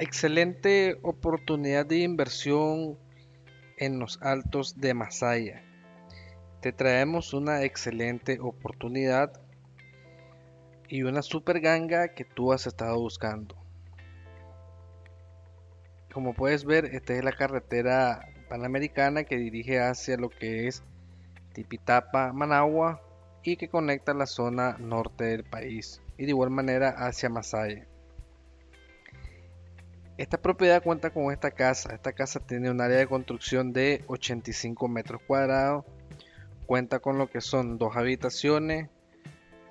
Excelente oportunidad de inversión en los altos de Masaya. Te traemos una excelente oportunidad y una super ganga que tú has estado buscando. Como puedes ver, esta es la carretera panamericana que dirige hacia lo que es Tipitapa, Managua y que conecta la zona norte del país y de igual manera hacia Masaya. Esta propiedad cuenta con esta casa. Esta casa tiene un área de construcción de 85 metros cuadrados. Cuenta con lo que son dos habitaciones,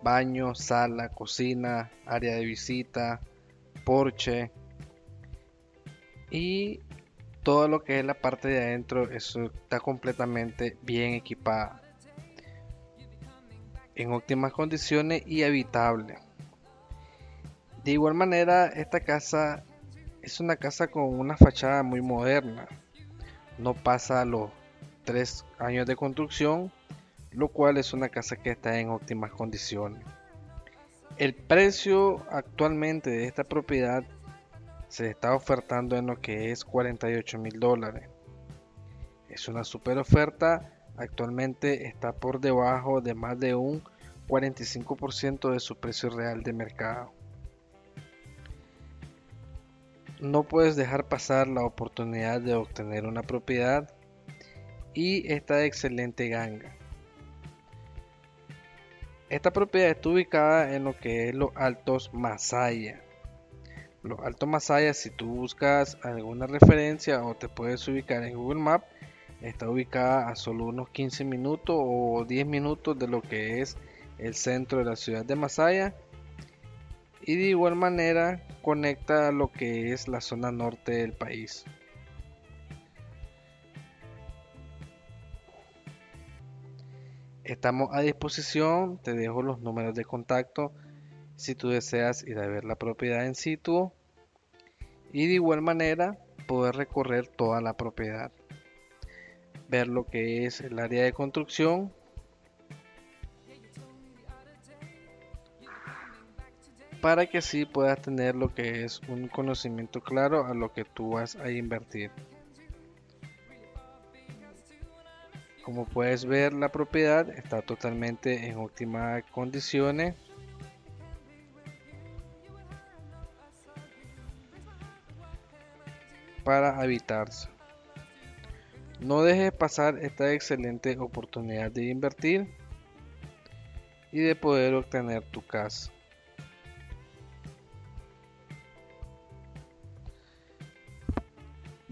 baño, sala, cocina, área de visita, porche y todo lo que es la parte de adentro eso está completamente bien equipada en óptimas condiciones y habitable de igual manera esta casa es una casa con una fachada muy moderna. No pasa los tres años de construcción, lo cual es una casa que está en óptimas condiciones. El precio actualmente de esta propiedad se está ofertando en lo que es 48 mil dólares. Es una super oferta. Actualmente está por debajo de más de un 45% de su precio real de mercado. No puedes dejar pasar la oportunidad de obtener una propiedad y esta excelente ganga. Esta propiedad está ubicada en lo que es los Altos Masaya. Los Altos Masaya, si tú buscas alguna referencia o te puedes ubicar en Google Maps, está ubicada a solo unos 15 minutos o 10 minutos de lo que es el centro de la ciudad de Masaya y de igual manera conecta lo que es la zona norte del país. Estamos a disposición, te dejo los números de contacto si tú deseas ir a ver la propiedad en situ y de igual manera poder recorrer toda la propiedad, ver lo que es el área de construcción para que así puedas tener lo que es un conocimiento claro a lo que tú vas a invertir. Como puedes ver la propiedad está totalmente en óptimas condiciones. para habitarse. No dejes pasar esta excelente oportunidad de invertir y de poder obtener tu casa.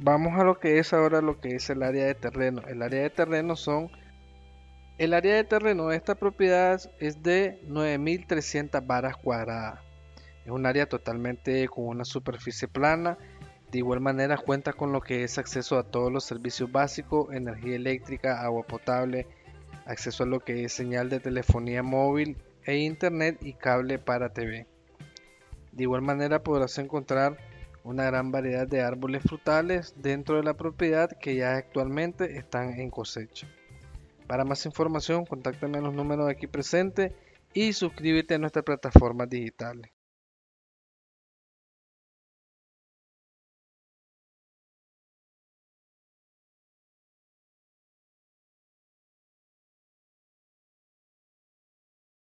Vamos a lo que es ahora lo que es el área de terreno. El área de terreno son... El área de terreno de esta propiedad es de 9300 varas cuadradas. Es un área totalmente con una superficie plana. De igual manera cuenta con lo que es acceso a todos los servicios básicos, energía eléctrica, agua potable, acceso a lo que es señal de telefonía móvil e internet y cable para TV. De igual manera podrás encontrar una gran variedad de árboles frutales dentro de la propiedad que ya actualmente están en cosecha. Para más información, contáctame en los números aquí presentes y suscríbete a nuestras plataformas digitales.